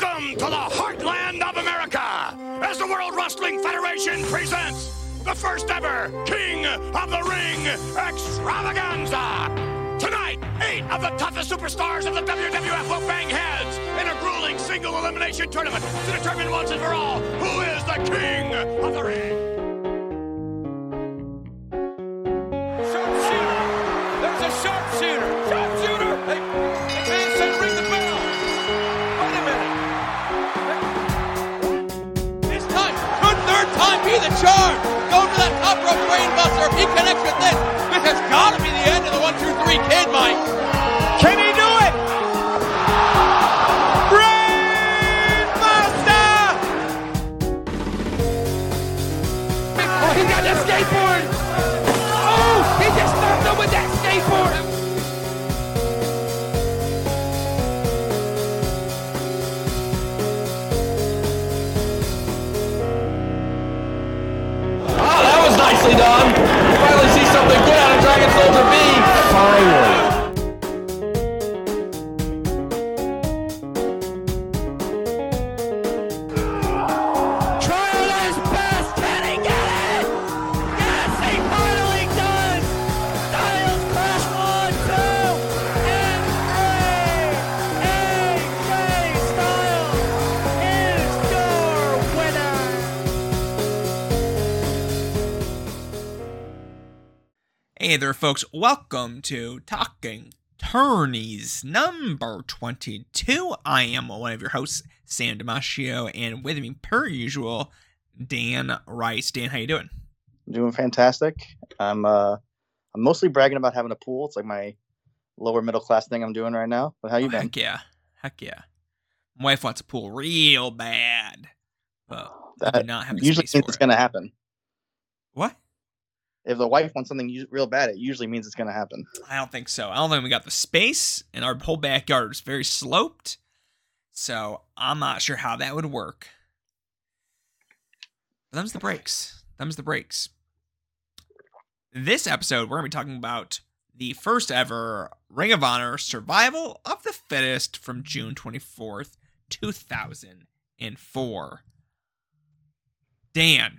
Welcome to the heartland of America as the World Wrestling Federation presents the first ever King of the Ring extravaganza. Tonight, eight of the toughest superstars of the WWF will bang heads in a grueling single elimination tournament to determine once and for all who is the King of the Ring. Time be? Go to that top rope brainbuster if he connects with this. This has got to be the end of the one, two, three kid, Mike. Nicely. Finally see something good out of Dragon Soldier B. Hey there, folks. Welcome to Talking Turnies number 22. I am one of your hosts, Sam Damasio, and with me, per usual, Dan Rice. Dan, how you doing? doing fantastic. I'm uh I'm mostly bragging about having a pool. It's like my lower middle class thing I'm doing right now. But how you Oh, been? Heck yeah. Heck yeah. My wife wants a pool real bad, but we do That not have the usually for it's it. gonna happen. What? If the wife wants something real bad, it usually means it's gonna happen. I don't think so. I don't think we got the space, and our whole backyard is very sloped. So I'm not sure how that would work. But them's the breaks. Them's the breaks. This episode, we're going to be talking about the first ever Ring of Honor Survival of the Fittest from June 24th, 2004. Dan,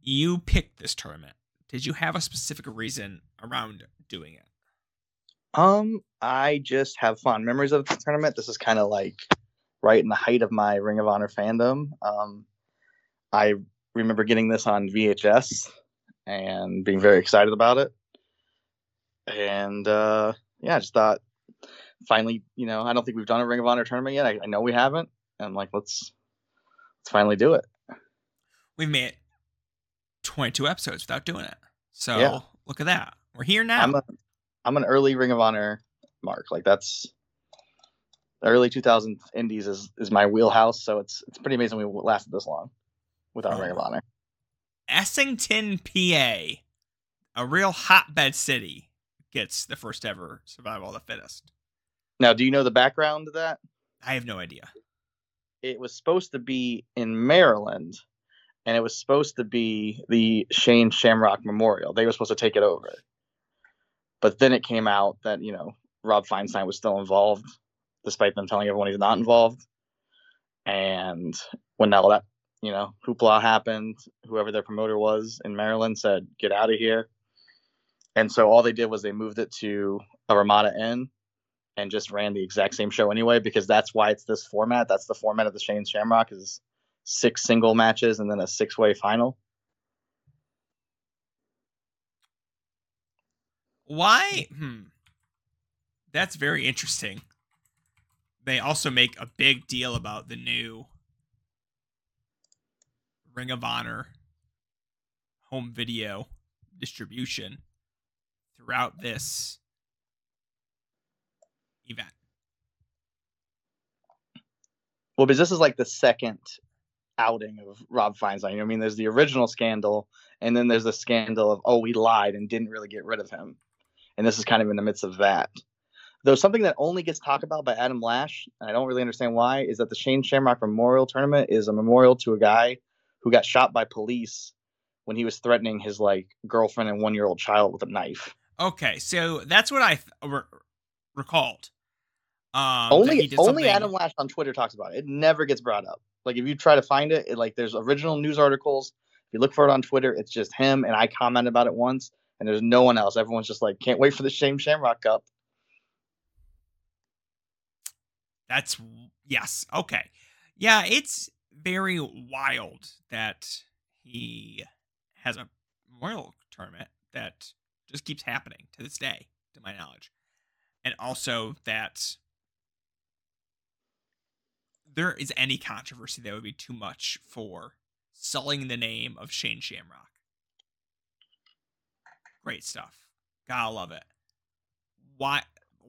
you picked this tournament. Did you have a specific reason around doing it? Um, I just have fond memories of the tournament. This is kind of like right in the height of my Ring of Honor fandom. Um, I remember getting this on VHS and being very excited about it. And uh, yeah, I just thought finally, you know, I don't think we've done a Ring of Honor tournament yet. I, I know we haven't. And I'm like, let's let's finally do it. We've made 22 episodes without doing it. So Yeah. look at that. We're here now. I'm a I'm an early Ring of Honor mark. Like that's early 2000s indies is is my wheelhouse. So it's it's pretty amazing we lasted this long without Oh. Ring of oh. Honor. Essington, PA, a real hotbed city, gets the first ever survival of the fittest. Now, do you know the background to that? I have no idea. It was supposed to be in Maryland, and it was supposed to be the Shane Shamrock Memorial. They were supposed to take it over, but then it came out that you know Rob Feinstein was still involved, despite them telling everyone he's not involved. And when all that you know hoopla happened, whoever their promoter was in Maryland said, "Get out of here." And so all they did was they moved it to a Ramada Inn and just ran the exact same show anyway because that's why it's this format. That's the format of the Shane Shamrock is six single matches and then a six way final. Why? Hmm. That's very interesting. They also make a big deal about the new Ring of Honor home video distribution throughout this event. Well, because this is like the second outing of Rob Feinstein. You know what I mean? There's the original scandal, and then there's the scandal of oh, we lied and didn't really get rid of him. And this is kind of in the midst of that. Though something that only gets talked about by Adam Lash, and I don't really understand why, is that the Shane Shamrock Memorial Tournament is a memorial to a guy who got shot by police when he was threatening his like girlfriend and one year old child with a knife. Okay, so that's what I th- re- recalled. Um, only only something- Adam Lash on Twitter talks about it. It never gets brought up. Like if you try to find it, it like there's original news articles. If you look for it on Twitter, it's just him and I comment about it once, and there's no one else. Everyone's just like, can't wait for the Shame Shamrock Cup. That's yes. Okay. Yeah, it's very wild that he has a Royal tournament that just keeps happening to this day, to my knowledge. And also that there is any controversy that would be too much for selling the name of Shane Shamrock. Great stuff. Gotta love it. Why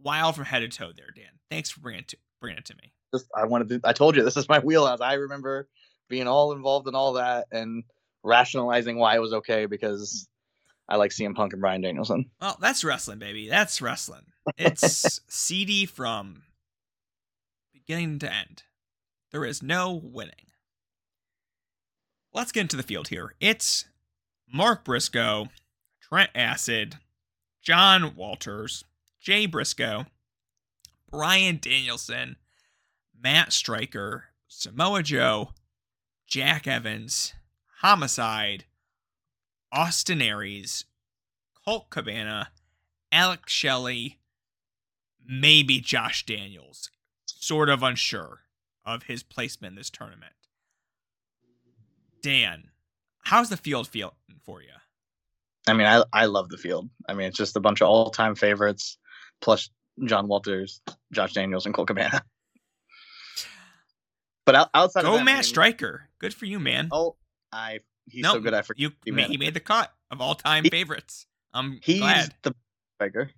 wild from head to toe there, Dan. Thanks for bringing it to bringing it to me. Just I wanted to. I told you this is my wheelhouse. I remember being all involved in all that and rationalizing why it was okay because I like CM Punk and Bryan Danielson. Well, that's wrestling, baby. That's wrestling. It's CD from beginning to end. There is no winning. Let's get into the field here. It's Mark Briscoe, Trent Acid, John Walters, Jay Briscoe, Bryan Danielson, Matt Striker, Samoa Joe, Jack Evans, Homicide, Austin Aries, Colt Cabana, Alex Shelley, maybe Josh Daniels. Sort of unsure of his placement in this tournament. Dan, how's the field feeling for you? I mean, I I love the field. I mean, it's just a bunch of all time favorites, plus John Walters, Josh Daniels, and Colt Cabana. But out, outside of Go that, I Matt mean- Striker. Good for you, man. Oh, I he's No, so good. I forget. you, he he made the cut of all time favorites. I'm He's glad the striker.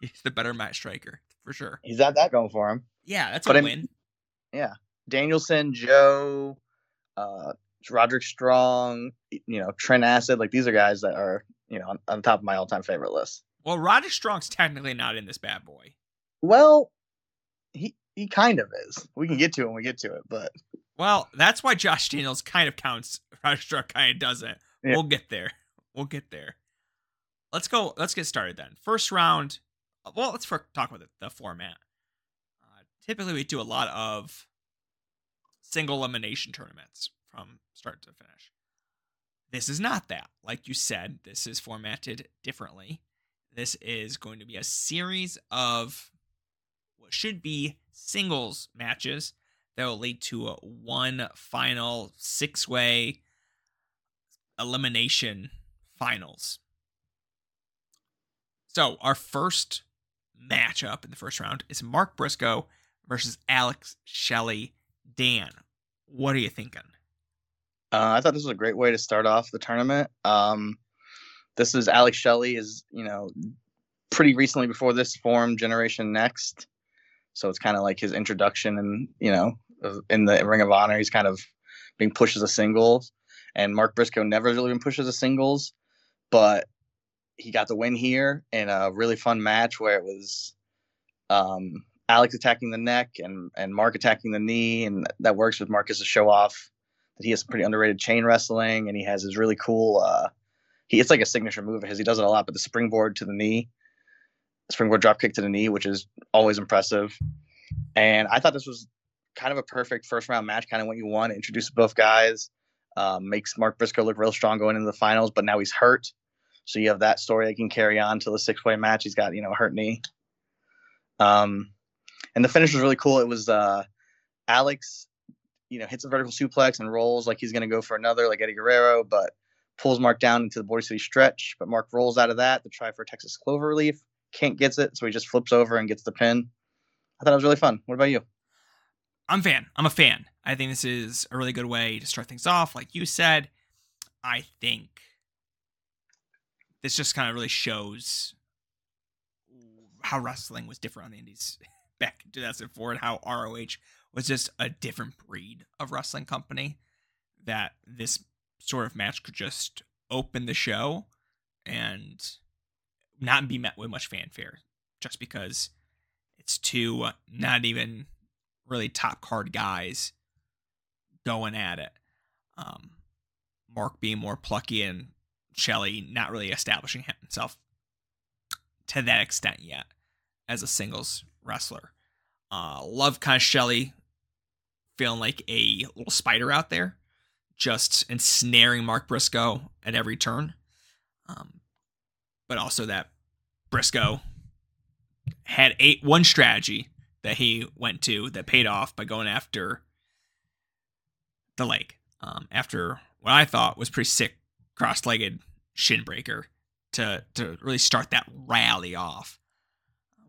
he's the better Matt Striker for sure. He's got that going for him. Yeah, that's But a I win. Yeah, Danielson, Joe, uh, Roderick Strong, you know, Trent Acid. Like these are guys that are you know on, on top of my all-time favorite list. Well, Roger Strong's technically not in this bad boy. Well, he he kind of is. We can get to it when we get to it, but Well, that's why Josh Daniels kind of counts. Roger Strong kind of doesn't. Yeah. We'll get there. We'll get there. Let's go. Let's get started then. First round. Well, let's fir- talk about the, the format. Uh, typically, we do a lot of single elimination tournaments from start to finish. This is not that. Like you said, this is formatted differently. This is going to be a series of what should be singles matches that will lead to one final six way elimination finals. So, our first matchup in the first round is Mark Briscoe versus Alex Shelley. Dan, what are you thinking? Uh, I thought this was a great way to start off the tournament. Um, this is Alex Shelley is you know pretty recently before this form Generation Next, so it's kind of like his introduction and you know in the Ring of Honor he's kind of being pushed as a singles, and Mark Briscoe never really been pushed as a singles, but he got the win here in a really fun match where it was um, Alex attacking the neck and and Mark attacking the knee, and that works with Marcus to show off that he has pretty underrated chain wrestling, and he has his really cool. Uh, he it's like a signature move of his. He does it a lot, but the springboard to the knee, springboard drop kick to the knee, which is always impressive. And I thought this was kind of a perfect first round match, kind of what you want. Introduce both guys, um, makes Mark Briscoe look real strong going into the finals, but now he's hurt, so you have that story that can carry on to the six way match. He's got you know a hurt knee. Um, and the finish was really cool. It was uh, Alex you know, hits a vertical suplex and rolls like he's going to go for another, like Eddie Guerrero, but pulls Mark down into the Border City stretch. But Mark rolls out of that to try for a Texas Cloverleaf. Can't gets it, so he just flips over and gets the pin. I thought it was really fun. What about you? I'm fan. I'm a fan. I think this is a really good way to start things off. Like you said, I think this just kind of really shows how wrestling was different on the indies back in 2004 and how ROH was just a different breed of wrestling company that this sort of match could just open the show and not be met with much fanfare just because it's two not even really top card guys going at it. Um, Mark being more plucky and Shelley not really establishing himself to that extent yet. as a singles wrestler. Uh, love kind of Shelley feeling like a little spider out there, just ensnaring Mark Briscoe at every turn. Um, but also that Briscoe had eight one strategy that he went to that paid off by going after the leg. Um, after what I thought was pretty sick cross-legged shin breaker to to really start that rally off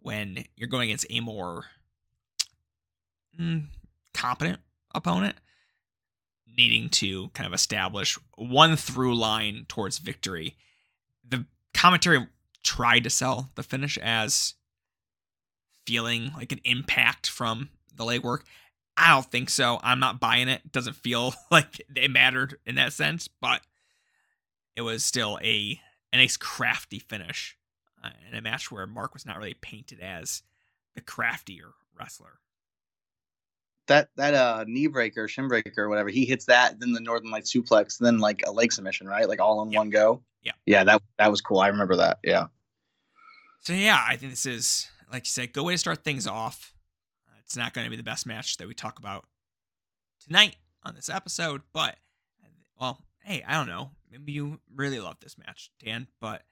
when you're going against a more mm, competent opponent needing to kind of establish one through line towards victory. The commentary tried to sell the finish as feeling like an impact from the legwork. I don't think so. I'm not buying it. Doesn't feel like it mattered in that sense, but it was still a a nice crafty finish uh, in a match where Mark was not really painted as the craftier wrestler. That that uh knee breaker, shin breaker, whatever, he hits that, then the Northern Light suplex, then like a leg submission, right? Like all in Yep. one go. Yeah. Yeah, that that was cool. I remember that. Yeah. So yeah, I think this is like you said, good way to start things off. Uh, it's not going to be the best match that we talk about tonight on this episode, but well, hey, I don't know. Maybe you really love this match, Dan, but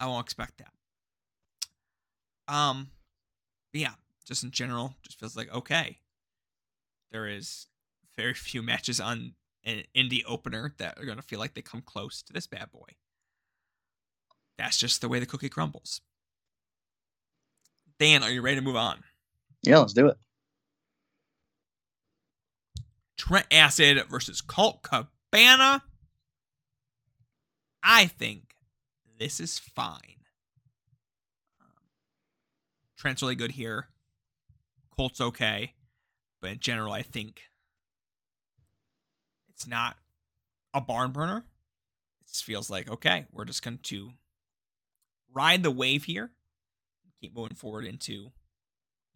I won't expect that. Um, yeah, just in general, just feels like okay. There is very few matches on an indie opener that are going to feel like they come close to this bad boy. That's just the way the cookie crumbles. Dan, are you ready to move on? Yeah, let's do it. Trent Acid versus Colt Cabana. I think this is fine. Um, Trent's really good here. Colt's okay. But in general, I think it's not a barn burner. It just feels like, okay, we're just going to ride the wave here. Keep moving forward into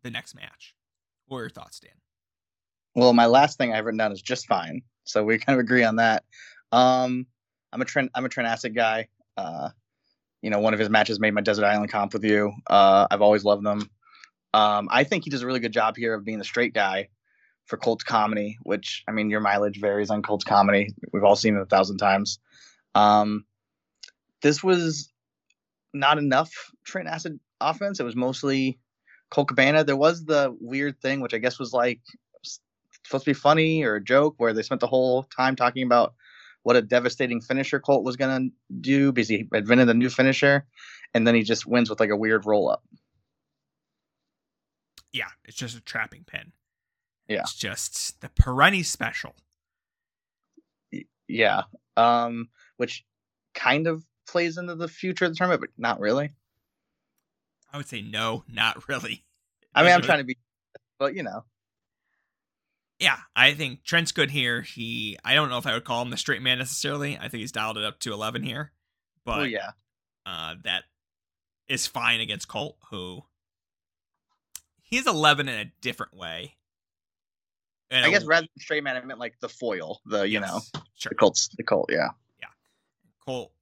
the next match. What are your thoughts, Dan? Well, my last thing I've written down is just fine. So we kind of agree on that. Um, I'm a Trent. I'm a Trent Acid guy. Uh, you know, one of his matches made my Desert Island comp with you. Uh, I've always loved them. Um, I think he does a really good job here of being the straight guy for Colt's comedy, which I mean, your mileage varies on Colt's comedy. We've all seen it a thousand times. Um, this was not enough Trent Acid offense. It was mostly Colt Cabana. There was the weird thing, which I guess was like supposed to be funny or a joke, where they spent the whole time talking about what a devastating finisher Colt was gonna do because he invented a new finisher, and then he just wins with like a weird roll up. yeah, it's just a trapping pin. Yeah. It's just the Perenni special. Yeah, um, which kind of plays into the future of the tournament, but not really. I would say no, not really. I mean, I'm trying to be, but you know, Yeah, I think Trent's good here. He, I don't know if I would call him the straight man necessarily. I think he's dialed it up to 11 here, but oh yeah, uh, that is fine against Colt, who he's 11 in a different way. In I guess rather than straight man, I meant like the foil, the you know, Yes, sure. the Colts, the Colt, yeah, yeah. Colt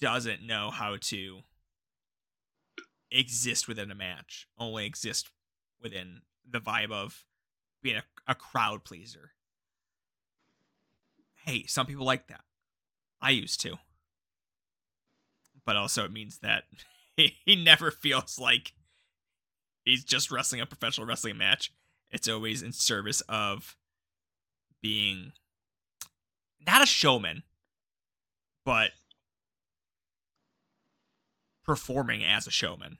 doesn't know how to exist within a match, only exist within the vibe of being a, a crowd pleaser. Hey, some people like that. I used to. But also, it means that he, he never feels like he's just wrestling a professional wrestling match. It's always in service of being not a showman, but performing as a showman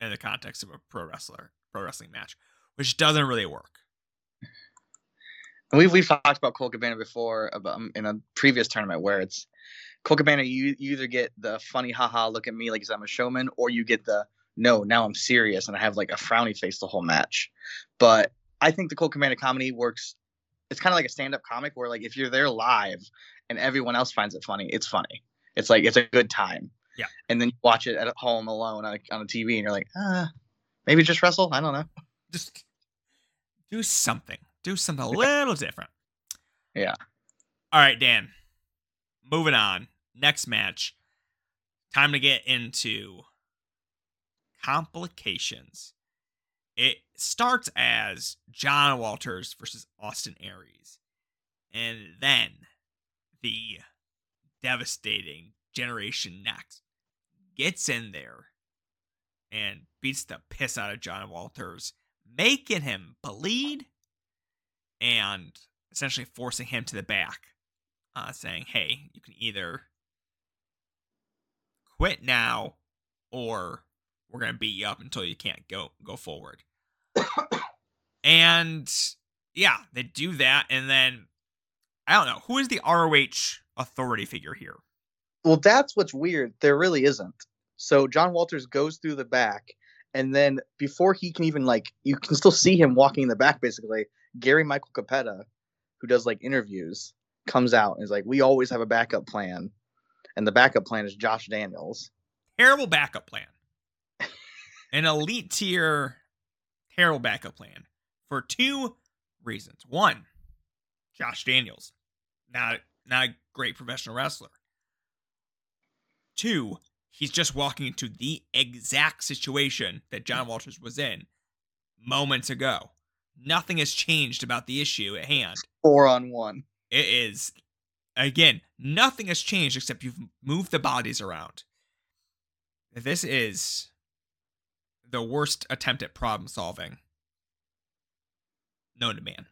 in the context of a pro wrestler pro wrestling match, which doesn't really work. And we've we've talked about Colt Cabana before about um, in a previous tournament where it's Colt Cabana. You, you either get the funny haha look at me like I'm a showman, or you get the no now I'm serious and I have like a frowny face the whole match. But I think the Colt Cabana comedy works. It's kind of like a stand up comic where like if you're there live and everyone else finds it funny, it's funny. It's like it's a good time. Yeah. And then you watch it at home alone on a, on a TV and you're like, ah, maybe just wrestle. I don't know. Just do something. Do something a little different. Yeah. All right, Dan. Moving on. Next match. Time to get into complications. It starts as John Walters versus Austin Aries. And then the devastating Generation Next gets in there and beats the piss out of John Walters, making him bleed and essentially forcing him to the back, uh, saying, hey, you can either quit now or we're to beat you up until you can't go go forward. and yeah, they do that and then I don't know, who is the ROH authority figure here? Well, that's what's weird. There really isn't. So John Walters goes through the back, and then before he can even like, you can still see him walking in the back. Basically, Gary Michael Cappetta, who does like interviews, comes out and is like, "We always have a backup plan," and the backup plan is Josh Daniels. Terrible backup plan. An elite tier, terrible backup plan for two reasons. One, Josh Daniels, not not a great professional wrestler. Two, he's just walking into the exact situation that John Walters was in moments ago. Nothing has changed about the issue at hand. Four on one. It is, again, nothing has changed except you've moved the bodies around. This is the worst attempt at problem solving known to man.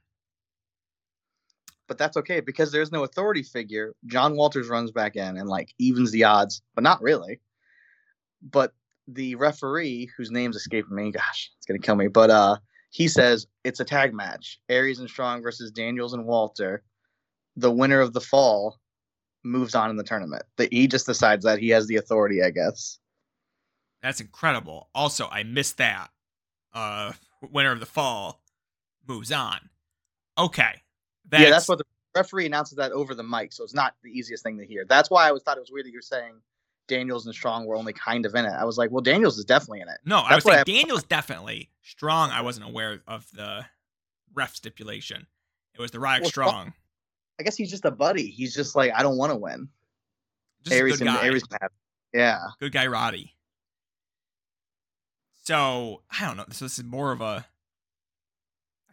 But that's okay because there's no authority figure. John Walters runs back in and like evens the odds, but not really. But the referee, whose name's escaping me, gosh, it's gonna kill me. But uh, he says it's a tag match: Aries and Strong versus Daniels and Walter. The winner of the fall moves on in the tournament. The he just decides that he has the authority, I guess. That's incredible. Also, I missed that. Uh, winner of the fall moves on. Okay. That's... Yeah, that's what the referee announces that over the mic, so it's not the easiest thing to hear. That's why I was thought it was weird that you're saying Daniels and Strong were only kind of in it. I was like, well, Daniels is definitely in it. No, that's I was saying I... Daniels definitely. Strong, I wasn't aware of the ref stipulation. It was the Roderick well, Strong. I guess he's just a buddy. He's just like, I don't want to win. Just Aries and Aries have. Yeah. Good guy, Roddy. So I don't know. So this is more of a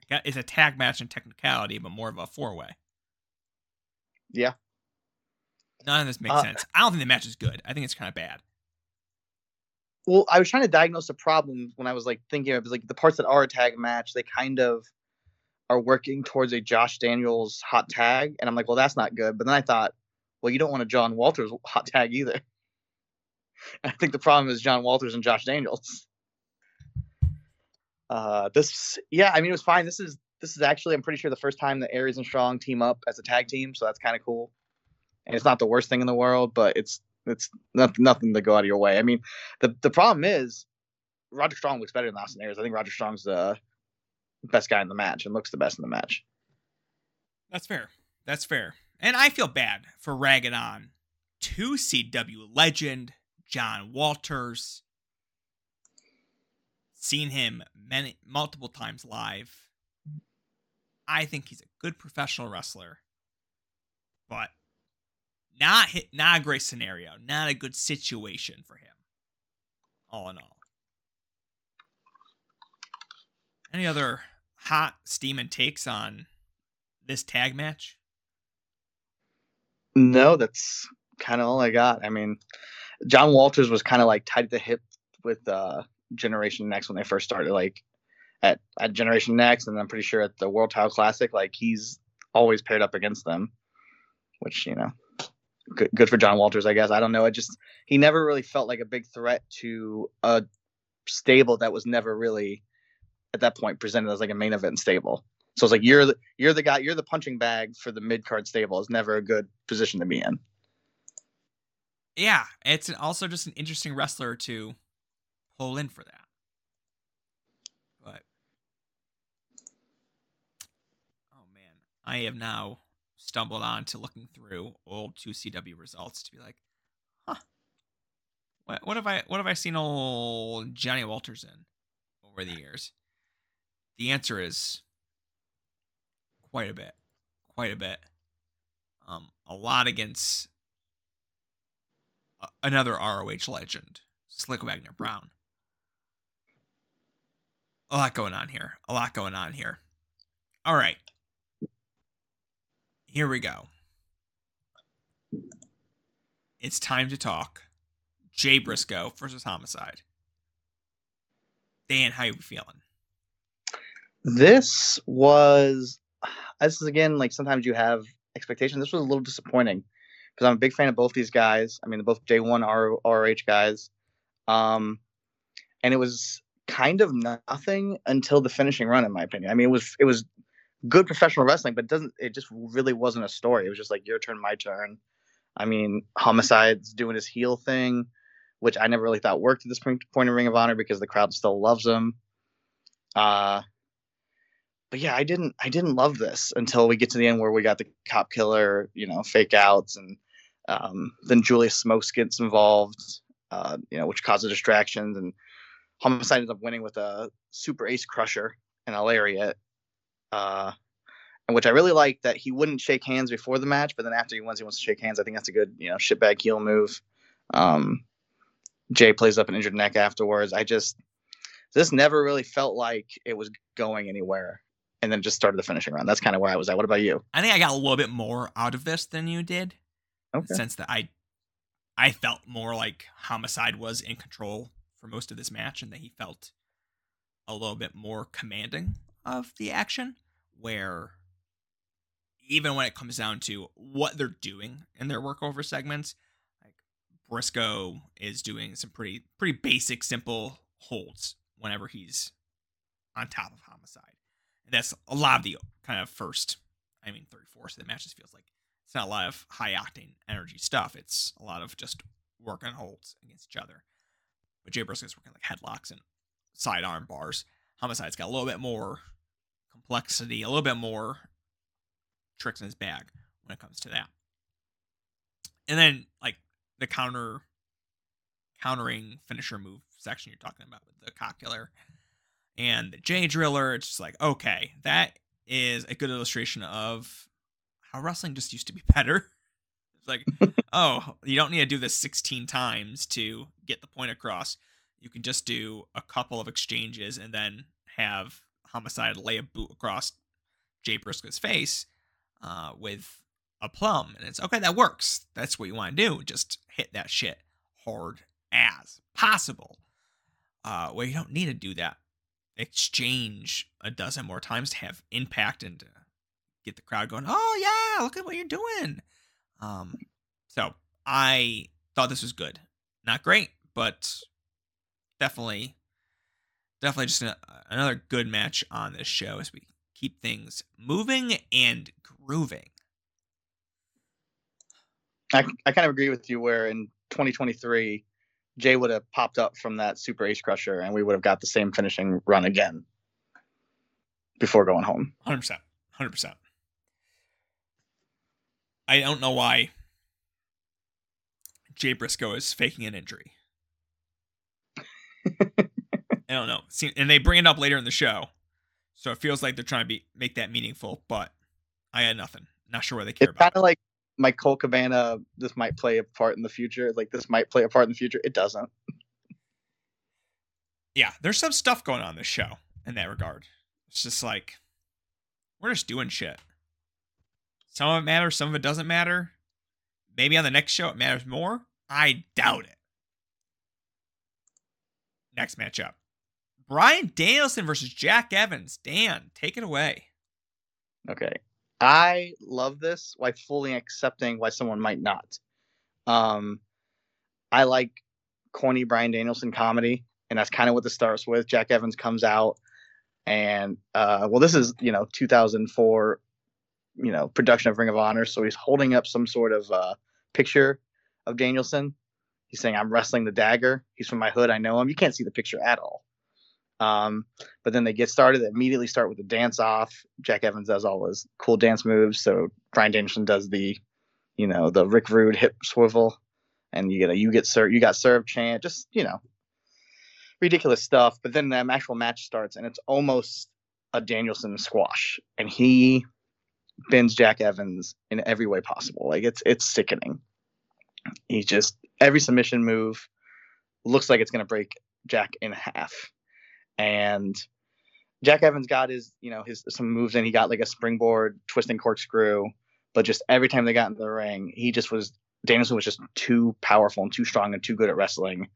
it's a tag match in technicality, but more of a four way. Yeah. None of this makes uh, sense. I don't think the match is good. I think it's kind of bad. Well, I was trying to diagnose the problem when I was like thinking of like the parts that are a tag match. They kind of are working towards a Josh Daniels hot tag, and I'm like, well, that's not good. But then I thought, well, you don't want a John Walters hot tag either. I think the problem is John Walters and Josh Daniels uh, this yeah, I mean it was fine. This is this is actually I'm pretty sure the first time that Aries and Strong team up as a tag team, so that's kind of cool. And it's not the worst thing in the world, but it's it's not, nothing to go out of your way. I mean, the the problem is Roger Strong looks better than Austin Aries. I think Roger Strong's the best guy in the match and looks the best in the match. That's fair. That's fair. And I feel bad for ragging on 2CW legend John Walters seen him many multiple times live. I think he's a good professional wrestler, but not not a great scenario, not a good situation for him. All in all. Any other hot steam takes on this tag match? No, that's kind of all I got. I mean, John Walters was kind of like tied at the hip with uh, Generation Next when they first started, like at, at Generation Next, and I'm pretty sure at the World Title Classic, like he's always paired up against them, which you know, good, good for John Walters, I guess. I don't know. It just he never really felt like a big threat to a stable that was never really at that point presented as like a main event stable. So it's like you're the you're the guy, you're the punching bag for the mid card stable is never a good position to be in. Yeah, it's also just an interesting wrestler to pull in for that. But oh man, I have now stumbled on to looking through old 2CW results to be like, huh, what, what have I what have I seen old Johnny Walters in over the years? The answer is quite a bit, quite a bit. Um, a lot against another ROH legend, Slick Wagner Brown. a lot going on here. A lot going on here. All right. Here we go. It's time to talk. Jay Briscoe versus Homicide. Dan, how are you feeling? This was this is again like sometimes you have expectations. This was a little disappointing because I'm a big fan of both these guys. I mean, they're both J1 R- ROH guys. Um, and it was kind of nothing until the finishing run, in my opinion. I mean, it was it was good professional wrestling, but it doesn't it just really wasn't a story. It was just like your turn, my turn. I mean, Homicide's doing his heel thing, which I never really thought worked at this point in Ring of Honor because the crowd still loves him. Uh but yeah, I didn't I didn't love this until we get to the end where we got the cop killer, you know, fake outs and um, then Julius Smokes gets involved, uh, you know, which causes distractions and Homicide ends up winning with a super ace crusher and a lariat. Uh, and which I really like that he wouldn't shake hands before the match, but then after he wins, he wants to shake hands. I think that's a good, you know, shitbag heel move. Um, Jay plays up an injured neck afterwards. I just this never really felt like it was going anywhere, and then just started the finishing round. That's kind of where I was at. What about you? I think I got a little bit more out of this than you did. Okay. Sense that I I felt more like Homicide was in control for most of this match and that he felt a little bit more commanding of the action where even when it comes down to what they're doing in their workover segments like briscoe is doing some pretty pretty basic simple holds whenever he's on top of homicide. And that's a lot of the kind of first i mean three-fourths of the match just feels like. It's not a lot of high octane energy stuff. It's a lot of just working holds against each other. But Jay Briscoe's working like headlocks and sidearm bars. Homicide's got a little bit more complexity, a little bit more tricks in his bag when it comes to that. And then like the counter countering finisher move section you're talking about with the killer and the Jay driller, it's just like, okay, that is a good illustration of how wrestling just used to be better. It's like, oh, you don't need to do this 16 times to get the point across. You can just do a couple of exchanges and then have Homicide lay a boot across Jay Briscoe's face uh, with a plum. And it's okay, that works. That's what you want to do. Just hit that shit hard as possible. Uh, where you don't need to do that exchange a dozen more times to have impact and to get the crowd going, oh, yeah, look at what you're doing. Um, so I thought this was good. Not great, but definitely, definitely just a, uh, another good match on this show as we keep things moving and grooving. I, I kind of agree with you where in 2023, Jay would have popped up from that super ace crusher and we would have got the same finishing run again before going home. 100%. 100%. I don't know why Jay Briscoe is faking an injury. I don't know. See, and they bring it up later in the show, so it feels like they're trying to be make that meaningful. But I had nothing. Not sure what they care It's about. kind of like my Colt Cabana. This might play a part in the future. Like this might play a part in the future. It doesn't. yeah, there's some stuff going on in this show in that regard. It's just like we're just doing shit. Some of it matters, some of it doesn't matter. Maybe on the next show it matters more. I doubt it. Next matchup. Bryan Danielson versus Jack Evans. Dan, take it away. Okay. I love this Why fully accepting why someone might not. Um, I like corny Bryan Danielson comedy, and that's kind of what this starts with. Jack Evans comes out, and uh, well, this is you know 2004, you know production of Ring of Honor, so he's holding up some sort of uh, picture of Danielson. He's saying, "I'm wrestling the dagger." He's from my hood. I know him. You can't see the picture at all. Um, but then they get started. They immediately start with the dance off. Jack Evans does all his cool dance moves. So Bryan Danielson does the, you know, the Rick Rude hip swivel, and you get a you get served you got served chant. Just you know, ridiculous stuff. But then the actual match starts, and it's almost a Danielson squash, and he bends Jack Evans in every way possible. Like it's it's sickening. He just every submission move looks like it's gonna break Jack in half and Jack Evans got his, you know, his some moves in. He got like a springboard, twisting corkscrew, but just every time they got in the ring, he just was Danielson was just too powerful and too strong and too good at wrestling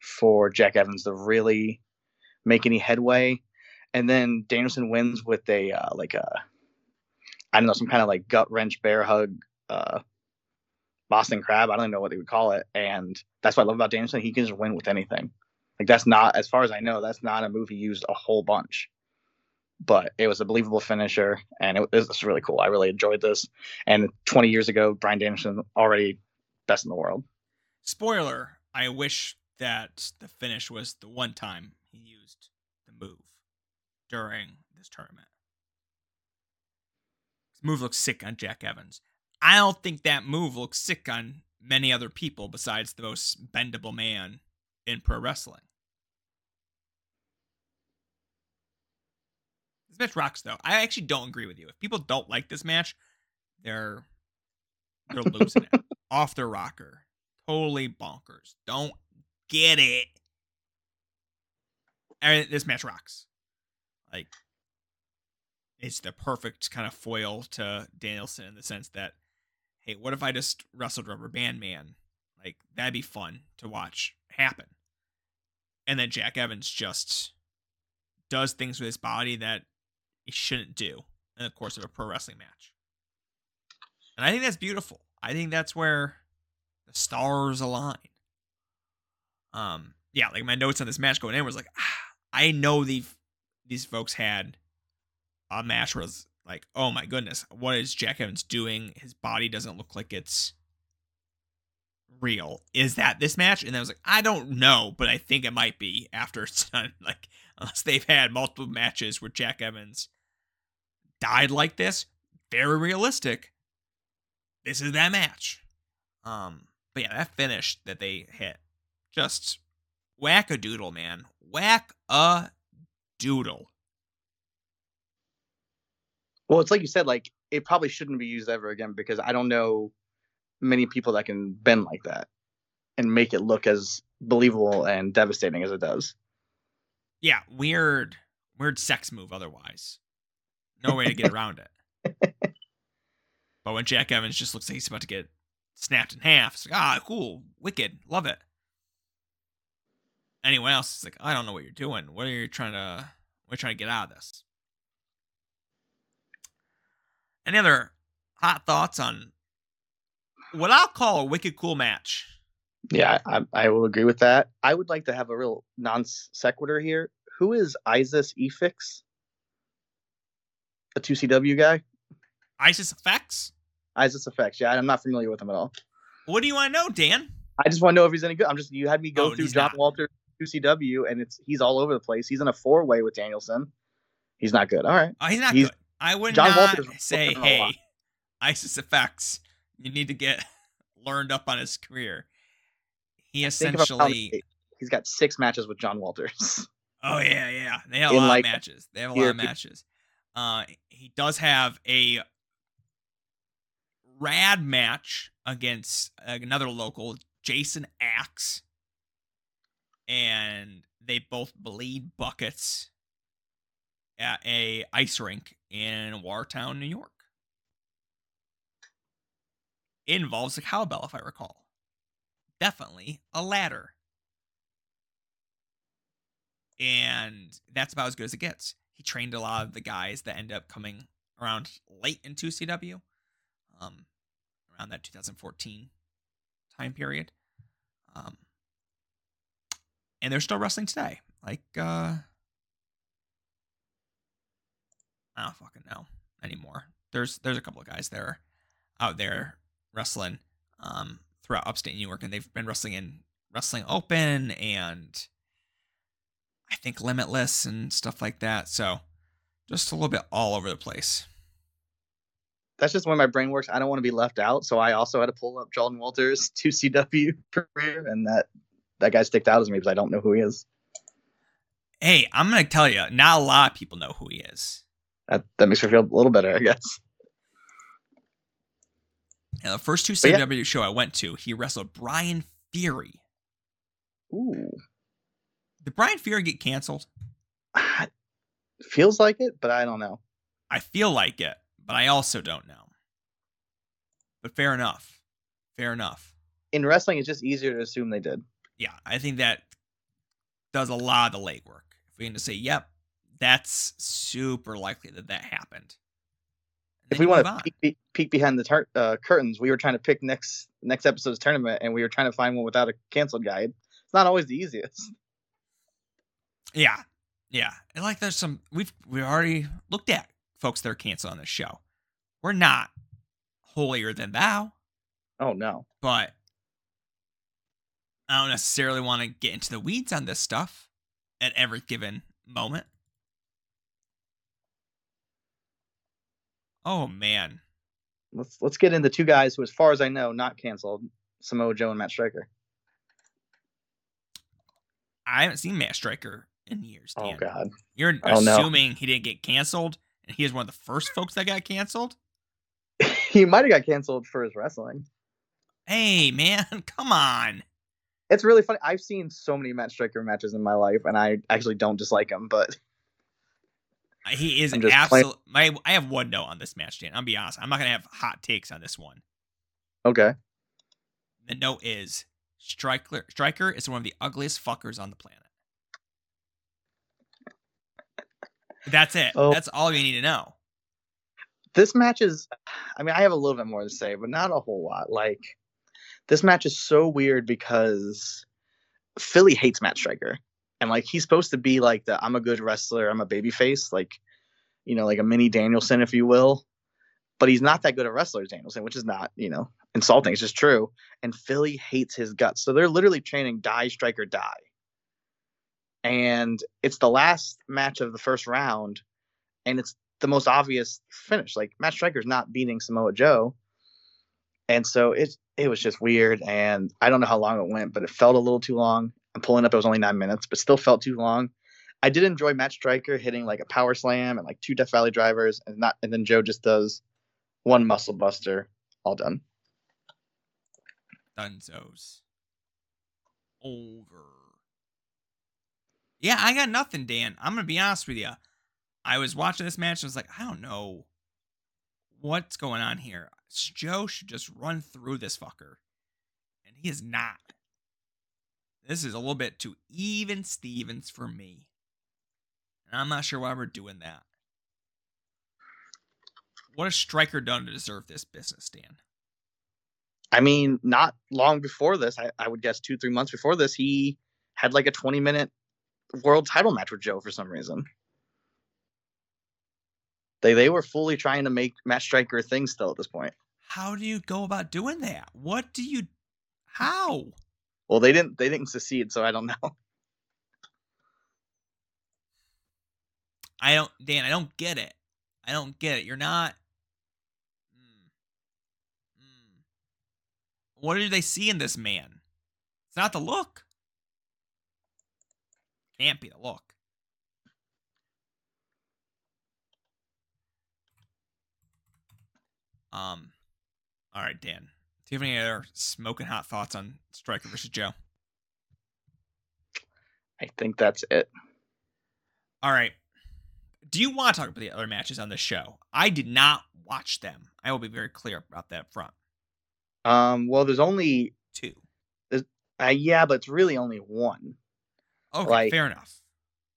for Jack Evans to really make any headway. And then Danielson wins with a uh, like a I don't know some kind of like gut wrench bear hug uh, Boston Crab. I don't even know what they would call it. And that's what I love about Danielson. He can just win with anything. Like that's not, as far as I know, that's not a move he used a whole bunch. But it was a believable finisher, and it, it was really cool. I really enjoyed this. And 20 years ago, Bryan Danielson already best in the world. Spoiler: I wish that the finish was the one time he used the move during this tournament. Move looks sick on Jack Evans. I don't think that move looks sick on many other people besides the most bendable man in pro wrestling. This match rocks though. I actually don't agree with you. If people don't like this match, they're they're losing it. Off their rocker. Totally bonkers. Don't get it. I mean, this match rocks. Like it's the perfect kind of foil to Danielson in the sense that, hey, what if I just wrestled Rubber Band Man? Like that'd be fun to watch happen. And then Jack Evans just does things with his body that he shouldn't do in the course of a pro wrestling match. And I think that's beautiful. I think that's where the stars align. Um, yeah, like my notes on this match going in was like, ah, I know these these folks had a match where like, oh my goodness, what is Jack Evans doing? His body doesn't look like it's real. Is that this match? And I was like, I don't know, but I think it might be after it's done. Like, unless they've had multiple matches where Jack Evans died like this, very realistic. This is that match. Um, but yeah, that finish that they hit, just whack a doodle, man. Whack a doodle. Well, it's like you said, like it probably shouldn't be used ever again because I don't know many people that can bend like that and make it look as believable and devastating as it does. Yeah, weird, weird sex move. Otherwise, no way to get around it. but when Jack Evans just looks like he's about to get snapped in half, it's like, ah, cool, wicked, love it. Anyone else is like, I don't know what you're doing. What are you trying to? What are you trying to get out of this? Any other hot thoughts on what I'll call a wicked cool match? Yeah, I, I will agree with that. I would like to have a real non sequitur here. Who is Isys Ephex? A 2CW guy? Isys Ephex? Isys Ephex. Yeah, I'm not familiar with him at all. What do you want to know, Dan? I just want to know if he's any good. I'm just you had me go Oh, through John not. Walter 2CW and it's he's all over the place. He's in a four way with Danielson. He's not good. All right. Oh, he's not He's- good. I would John not Walters say, working on a lot. hey, Isys Ephex, you need to get learned up on his career. He Think about how essentially. he's got six matches with John Walters. Oh yeah, yeah. They have a In, lot like, of matches. They have a lot of matches. Uh, he does have a rad match against another local, Jason Axe, and they both bleed buckets at a ice rink in Watertown, New York. Involves a cowbell, if I recall. Definitely a ladder and that's about as good as it gets. He trained a lot of the guys that end up coming around late in 2CW, um, around that 2014 time period. Um, and they're still wrestling today. Like, uh, I don't fucking know anymore. There's there's a couple of guys there out there wrestling um, throughout upstate New York, and they've been wrestling in Wrestling Open and I think Limitless and stuff like that. So just a little bit all over the place. That's just the way my brain works. I don't want to be left out, so I also had to pull up John Walters 2CW career, and that that guy sticked out as me because I don't know who he is. Hey, I'm gonna tell you, not a lot of people know who he is. That that makes me feel a little better, I guess. The first two But yeah. CW show I went to, he wrestled Brian Fury. Ooh. Did Brian Fury get canceled? Ah, feels like it, but I don't know. I feel like it, but I also don't know. But fair enough. Fair enough. In wrestling, it's just easier to assume they did. Yeah, I think that does a lot of the legwork. If we can just say, "Yep, that's super likely that that happened." If we want to peek, peek, behind the tur- uh, curtains, we were trying to pick next next episode's tournament, and we were trying to find one without a canceled guide. It's not always the easiest. Yeah, yeah. And like, there's some we've we already looked at folks that are canceled on this show. We're not holier than thou, Oh no. but I don't necessarily want to get into the weeds on this stuff at every given moment. Oh man, Let's let's get into two guys who, as far as I know, not canceled: Samoa Joe and Matt Striker. I haven't seen Matt Striker in years. Oh God. You're Oh, no. assuming he didn't get canceled, and he is one of the first folks that got canceled. he might have got canceled for his wrestling. Hey man, come on. It's really funny. I've seen so many Matt Striker matches in my life, and I actually don't dislike him. But He is I'm absolute. My I have one note on this match, Dan. I'll be honest. I'm not gonna have hot takes on this one. okay, The note is Striker. Striker is one of the ugliest fuckers on the planet. That's it. Oh. That's all you need to know. this match is. I mean, I have a little bit more to say, but not a whole lot. Like, this match is so weird because Philly hates Matt Striker, and like he's supposed to be like the I'm a good wrestler, I'm a babyface, like you know, like a mini Danielson, if you will. But he's not that good a wrestler as Danielson, which is not, you know, insulting. It's just true. And Philly hates his guts. So they're literally training die, striker, die. And it's the last match of the first round. And it's the most obvious finish. Like Matt Striker's not beating Samoa Joe. And so it it was just weird. And I don't know how long it went, but it felt a little too long. I'm pulling up, it was only nine minutes, but still felt too long. I did enjoy Matt Striker hitting like a power slam and like two Death Valley drivers, and not and then Joe just does one muscle buster, all done. Dunzos. Over. Yeah, I got nothing, Dan. I'm gonna be honest with you. I was watching this match. and I was like, I don't know what's going on here. Joe should just run through this fucker, and he is not. This is a little bit too even Stevens for me, and I'm not sure why we're doing that. What has Striker done to deserve this business, Dan? I mean, not long before this, I, I would guess two, three months before this, he had like a 20 minute world title match with Joe for some reason. They they were fully trying to make Matt Striker a thing still at this point. How do you go about doing that? What do you how? Well, they didn't they didn't succeed, so I don't know. I don't Dan, I don't get it. I don't get it. You're not Hmm. Hmm. What do they see in this man? It's not the look. Can't be the look. Um all right, Dan. Do you have any other smoking hot thoughts on Striker versus Joe? I think that's it. All right. Do you want to talk about the other matches on the show? I did not watch them. I will be very clear about that up front. Um, well, there's only Two. uh, yeah, but it's really only one. Okay, Like- fair enough.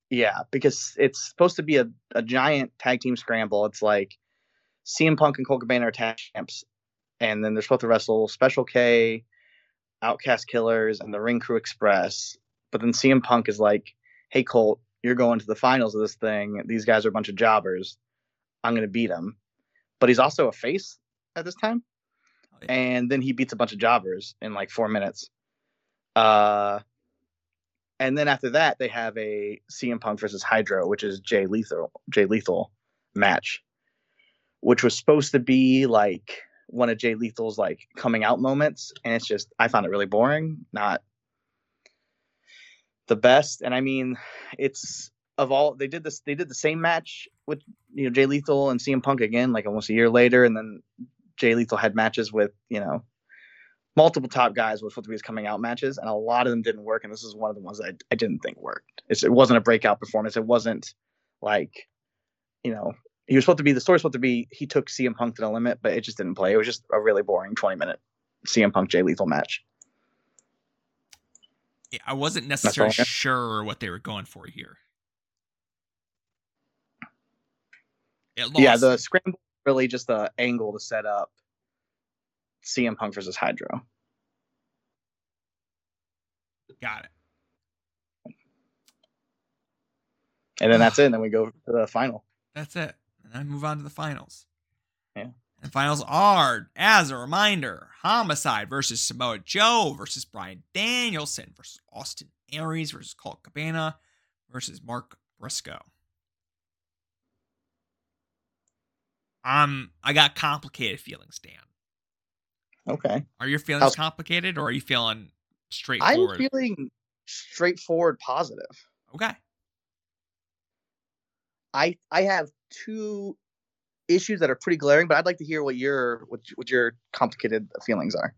Yeah, because it's supposed to be a, a giant tag team scramble. It's like CM Punk and Colt Cabana are tag champs, and then they're supposed to wrestle Special K, Outcast Killers, and the Ring Crew Express. But then CM Punk is like, "Hey Colt, you're going to the finals of this thing. These guys are a bunch of jobbers. I'm gonna beat them." But he's also a face at this time, Oh, yeah. and then he beats a bunch of jobbers in like four minutes. Uh, and then after that, they have a CM Punk versus Hydro, which is Jay Lethal, Jay Lethal match, which was supposed to be like one of Jay Lethal's like coming out moments, and it's just I found it really boring, not the best. And I mean, it's of all they did this, they did the same match with you know Jay Lethal and CM Punk again, like almost a year later, and then Jay Lethal had matches with you know multiple top guys was supposed to be his coming out matches, and a lot of them didn't work. And this is one of the ones that I, I didn't think worked. It's, it wasn't a breakout performance. It wasn't like you know, he was supposed to be the story supposed to be he took CM Punk to the limit, but it just didn't play. It was just a really boring 20 minute CM Punk Jay Lethal match. Yeah, I wasn't necessarily sure what they were going for here. Yeah, the scramble really just the angle to set up CM Punk versus Hydro. got it. And then that's it. And then we go to the final. That's it. And move on to the finals. Yeah. And finals are, as a reminder, Homicide versus Samoa Joe versus Bryan Danielson versus Austin Aries versus Colt Cabana versus Mark Briscoe. Um, I got complicated feelings, Dan. Okay. Are your feelings How's- complicated or are you feeling straightforward? I'm feeling straightforward positive. okay. I I have two issues that are pretty glaring, but I'd like to hear what your what, what your complicated feelings are.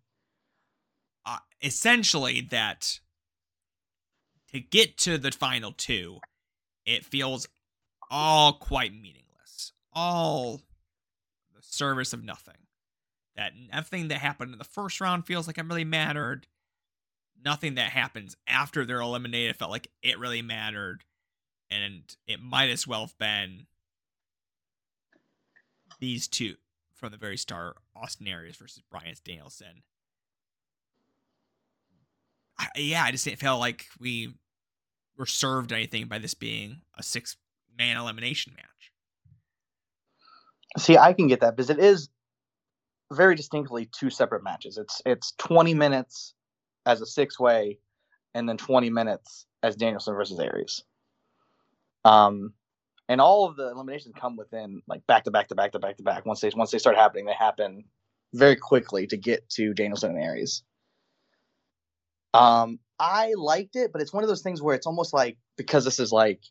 uh, essentially that to get to the final two, it feels all quite meaningless, all the service of nothing. That nothing that happened in the first round feels like it really mattered. Nothing that happens after they're eliminated felt like it really mattered, and it might as well have been these two from the very start: Austin Aries versus Bryan Danielson. I, yeah, I just didn't feel like we were served anything by this being a six man elimination match. See, I can get that because it is very distinctly two separate matches. It's it's 20 minutes as a six way, and then 20 minutes as Danielson versus Aries. Um, and all of the eliminations come within like back to back to back to back to back. Once they once they start happening, they happen very quickly to get to Danielson and Aries. Um, I liked it, but it's one of those things where it's almost like because this is like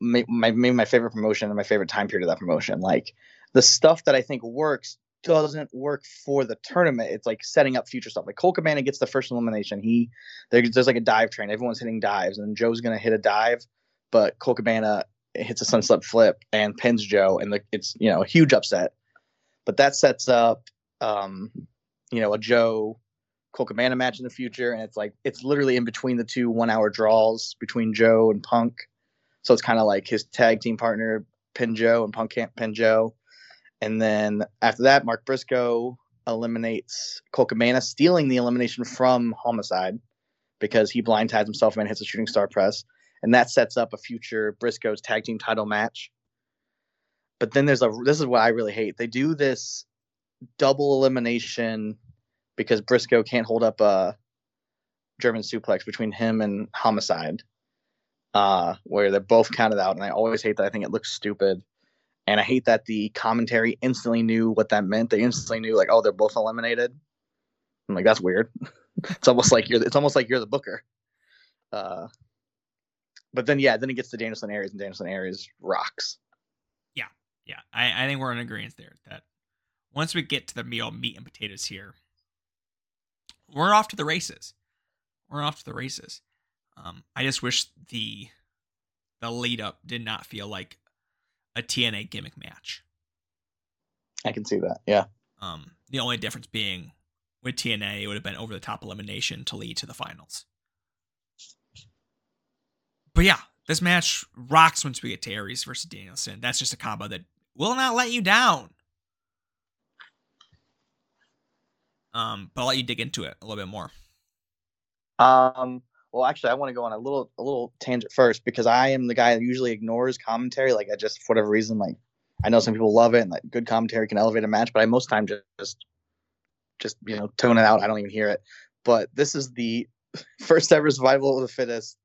my, my maybe my favorite promotion and my favorite time period of that promotion. Like the stuff that I think works doesn't work for the tournament. It's like setting up future stuff. Like Colt Cabana gets the first elimination. He there, there's like a dive train. Everyone's hitting dives, and Joe's gonna hit a dive, but Colt Cabana hits a sunset flip and pins Joe, and the, it's you know a huge upset. But that sets up um, you know a Joe Colt Cabana match in the future, and it's like it's literally in between the two one hour draws between Joe and Punk. So it's kind of like his tag team partner pin Joe and Punk can't pin Joe. And then after that, Mark Briscoe eliminates Colt Cabana, stealing the elimination from Homicide because he blind ties himself and hits a shooting star press. And that sets up a future Briscoe's tag team title match. But then there's a this is what I really hate. They do this double elimination because Briscoe can't hold up a German suplex between him and Homicide, uh, where they're both counted out. And I always hate that. I think it looks stupid. And I hate that the commentary instantly knew what that meant. They instantly knew, like, oh, they're both eliminated. I'm like, that's weird. it's almost like you're. It's almost like you're the booker. Uh, but then, yeah, then it gets to Danielson Aries, and Danielson Aries rocks. Yeah, Yeah. I, I think we're in agreement there that once we get to the meal meat and potatoes here, we're off to the races. We're off to the races. Um, I just wish the the lead up did not feel like a TNA gimmick match. I can see that. Yeah. Um, the only difference being with TNA, it would have been over the top elimination to lead to the finals. But yeah, this match rocks once we get to Aries versus Danielson. That's just a combo that will not let you down. Um, but I'll let you dig into it a little bit more. Um, well, actually, I want to go on a little a little tangent first because I am the guy that usually ignores commentary. Like, I just for whatever reason, like I know some people love it and like good commentary can elevate a match, but I most time just just just you know tone it out. I don't even hear it. But this is the first ever survival of the fittest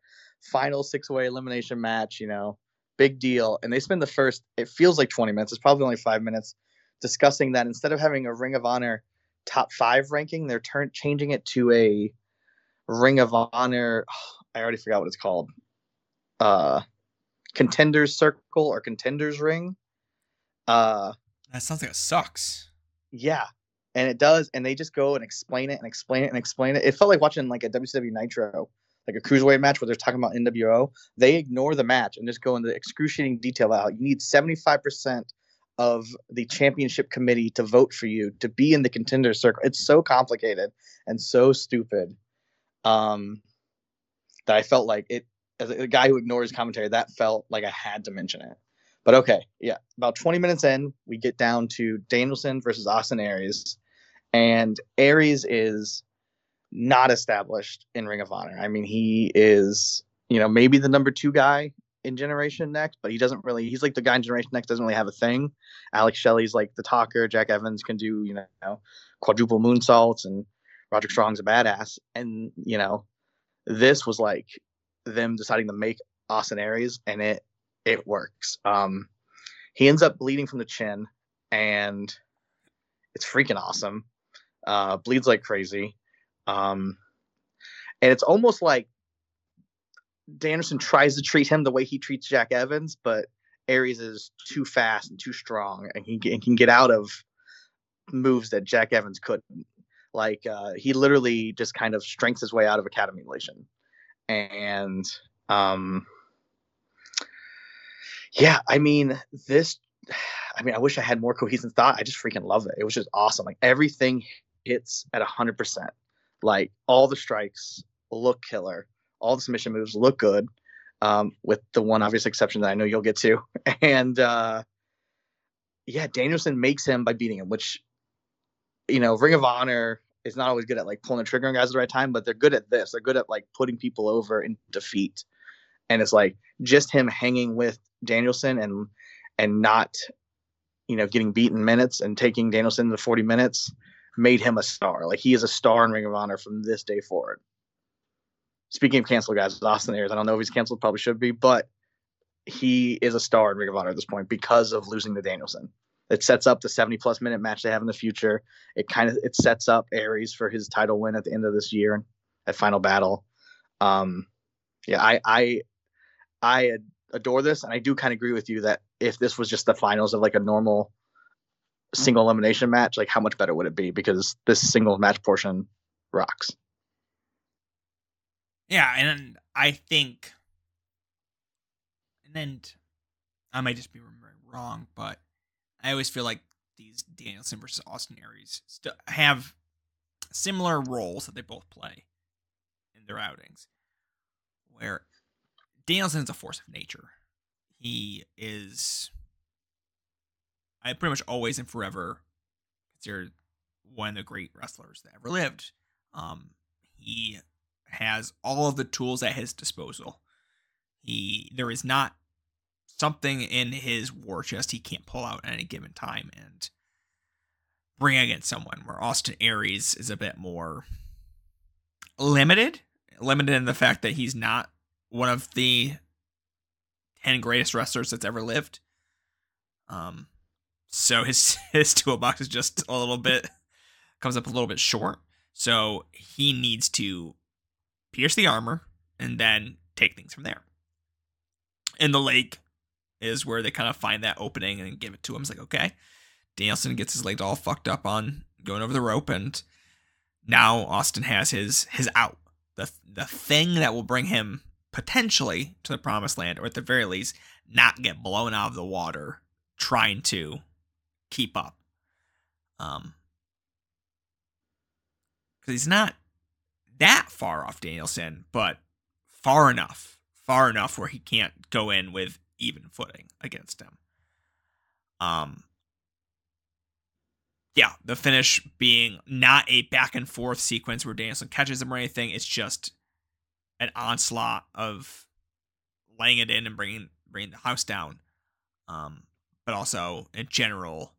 final six way elimination match. You know, big deal. And they spend the first it feels like twenty minutes. It's probably only five minutes discussing that instead of having a Ring of Honor top five ranking, they're turn changing it to a Ring of Honor. I already forgot what it's called. Uh, contenders circle or contenders ring. Uh, That sounds like it sucks. yeah, and it does. And they just go and explain it and explain it and explain it. It felt like watching like a WCW Nitro, like a cruiserweight match where they're talking about NWO, they ignore the match and just go into excruciating detail out. You need 75% of the championship committee to vote for you to be in the contender circle. It's so complicated and so stupid. Um, that I felt like it as a, a guy who ignores commentary, that felt like I had to mention it. But okay, yeah. About 20 minutes in, we get down to Danielson versus Austin Aries. And Aries is not established in Ring of Honor. I mean, he is, you know, maybe the number two guy in Generation Next, but he doesn't really. He's like the guy in Generation Next doesn't really have a thing. Alex Shelley's like the talker. Jack Evans can do you know quadruple moonsaults, and Roderick Strong's a badass. And you know, this was like them deciding to make Austin Aries, and it it works. Um, he ends up bleeding from the chin, and it's freaking awesome. Uh, bleeds like crazy. Um, and it's almost like Danielson tries to treat him the way he treats Jack Evans, but Aries is too fast and too strong, and he and can get out of moves that Jack Evans couldn't. Like uh, he literally just kind of strengths his way out of a cattle mutilation, and um, yeah, I mean this. I mean, I wish I had more cohesive thought. I just freaking love it. It was just awesome. Like everything hits at hundred percent. Like all the strikes look killer. All the submission moves look good. Um, with the one obvious exception that I know you'll get to. And uh, yeah, Danielson makes him by beating him, which you know, Ring of Honor is not always good at like pulling the trigger on guys at the right time, but they're good at this. They're good at like putting people over in defeat. And it's like just him hanging with Danielson and and not, you know, getting beaten minutes and taking Danielson to 40 minutes made him a star. Like he is a star in Ring of Honor from this day forward. Speaking of canceled guys, Austin Aries, I don't know if he's canceled, probably should be, but he is a star in Ring of Honor at this point because of losing to Danielson. It sets up the 70 plus minute match they have in the future. It kind of it sets up Aries for his title win at the end of this year at Final Battle. Um, yeah, I I I adore this, and I do kind of agree with you that if this was just the finals of like a normal Mm-hmm. single elimination match, like how much better would it be? Because this single match portion rocks. Yeah, and I think, and then I might just be remembering wrong, but I always feel like these Danielson versus Austin Aries st- have similar roles that they both play in their outings, where Danielson's a force of nature. He is I pretty much always and forever considered one of the great wrestlers that ever lived. Um, he has all of the tools at his disposal. He there is not something in his war chest he can't pull out at any given time and bring against someone. Where Austin Aries is a bit more limited, limited in the fact that he's not one of the ten greatest wrestlers that's ever lived. Um, so his his toolbox is just a little bit comes up a little bit short. So he needs to pierce the armor and then take things from there. In the lake is where they kind of find that opening and give it to him. It's like, okay. Danielson gets his leg all fucked up on going over the rope, and now Austin has his his out. The the thing that will bring him potentially to the promised land, or at the very least, not get blown out of the water trying to keep up. Um, because he's not that far off Danielson, but far enough, far enough where he can't go in with even footing against him. Um, yeah, the finish being not a back and forth sequence where Danielson catches him or anything. It's just an onslaught of laying it in and bringing bringing the house down. Um, but also in general,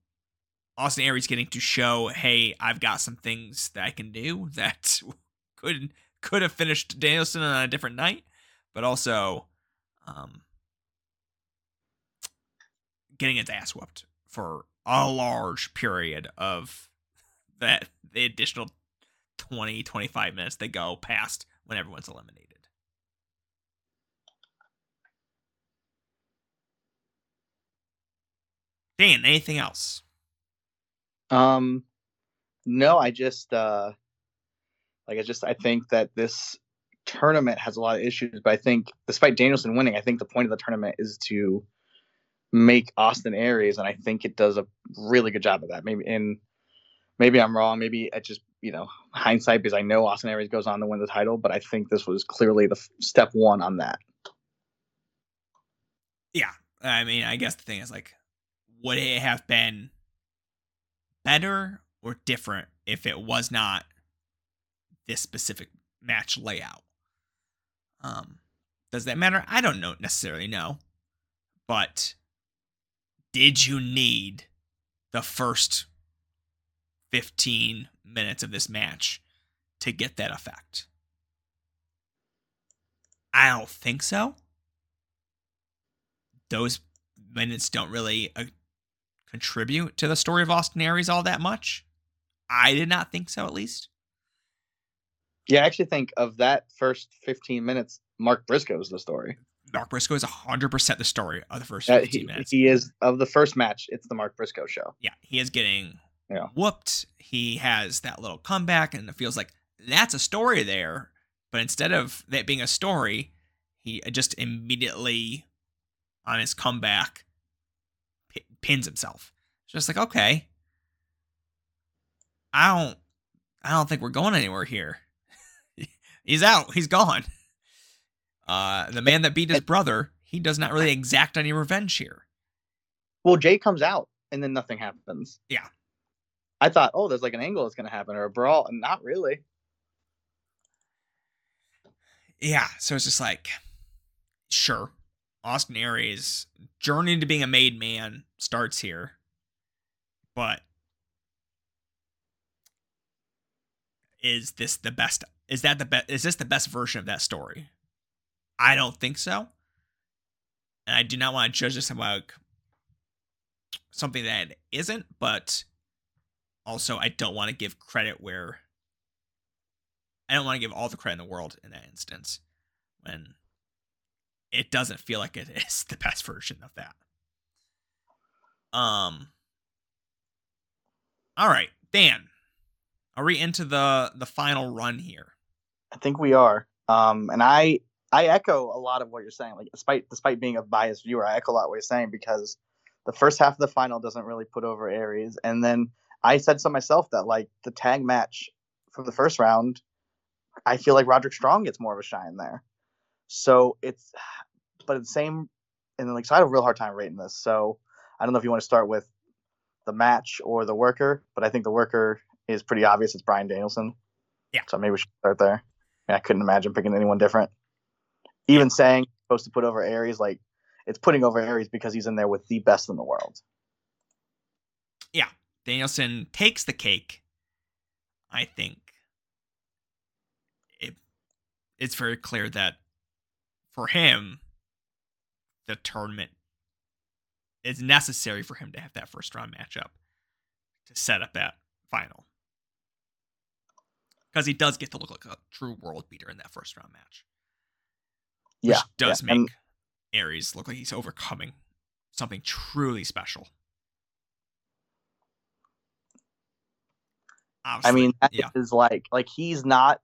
Austin Aries getting to show, hey, I've got some things that I can do that could could have finished Danielson on a different night, but also um, getting its ass whooped for a large period of that the additional 20 25 minutes that go past when everyone's eliminated. Dan, anything else? Um, no, I just uh, like I just I think that this tournament has a lot of issues, but I think despite Danielson winning, I think the point of the tournament is to make Austin Aries, and I think it does a really good job of that. Maybe in maybe I'm wrong. Maybe I just you know hindsight because I know Austin Aries goes on to win the title, but I think this was clearly the f- step one on that. Yeah, I mean, I guess the thing is like, would it have been better or different if it was not this specific match layout? Um, does that matter? I don't know necessarily know, but did you need the first 15 minutes of this match to get that effect? I don't think so. Those minutes don't really uh, contribute to the story of Austin Aries all that much. I did not think so, at least. Yeah, I actually think of that first 15 minutes, Mark Briscoe is the story. Mark Briscoe is 100% the story of the first Uh, 15 he, minutes. he is of the first match. It's the Mark Briscoe show. yeah, he is getting Yeah. whooped. He has that little comeback, and it feels like that's a story there. But instead of that being a story, he just immediately, on his comeback, pins himself. It's just like, okay, I don't, I don't think we're going anywhere here. He's out. He's gone. Uh, the man that beat his brother, he does not really exact any revenge here. Well, Jay comes out and then nothing happens. Yeah. I thought, oh, there's like an angle that's going to happen or a brawl. And not really. yeah, so it's just like, sure, Austin Aries' journey to being a made man starts here, but is this the best? Is that the best? Is this the best version of that story? I don't think so, and I do not want to judge this about something that isn't, but also I don't want to give credit where I don't want to give all the credit in the world in that instance when it doesn't feel like it is the best version of that. Um All right, Dan. Are we into the the final run here? I think we are. Um, and I I echo a lot of what you're saying. Like despite despite being a biased viewer, I echo a lot what you're saying because the first half of the final doesn't really put over Aries. And then I said so myself that like the tag match from the first round, I feel like Roderick Strong gets more of a shine there. So it's but it's the same and then like so I had a real hard time rating this. So I don't know if you want to start with the match or the worker, but I think the worker is pretty obvious. It's Bryan Danielson. Yeah. So maybe we should start there. I, mean, I couldn't imagine picking anyone different. Even saying supposed to put over Aries, like it's putting over Aries because he's in there with the best in the world. Yeah. Danielson takes the cake. I think it it's very clear that for him the tournament is necessary for him to have that first round matchup to set up that final. Because he does get to look like a true world beater in that first round match. Which Yeah. does yeah. make And Aries look like he's overcoming something truly special. I mean, that is yeah, like like he's not.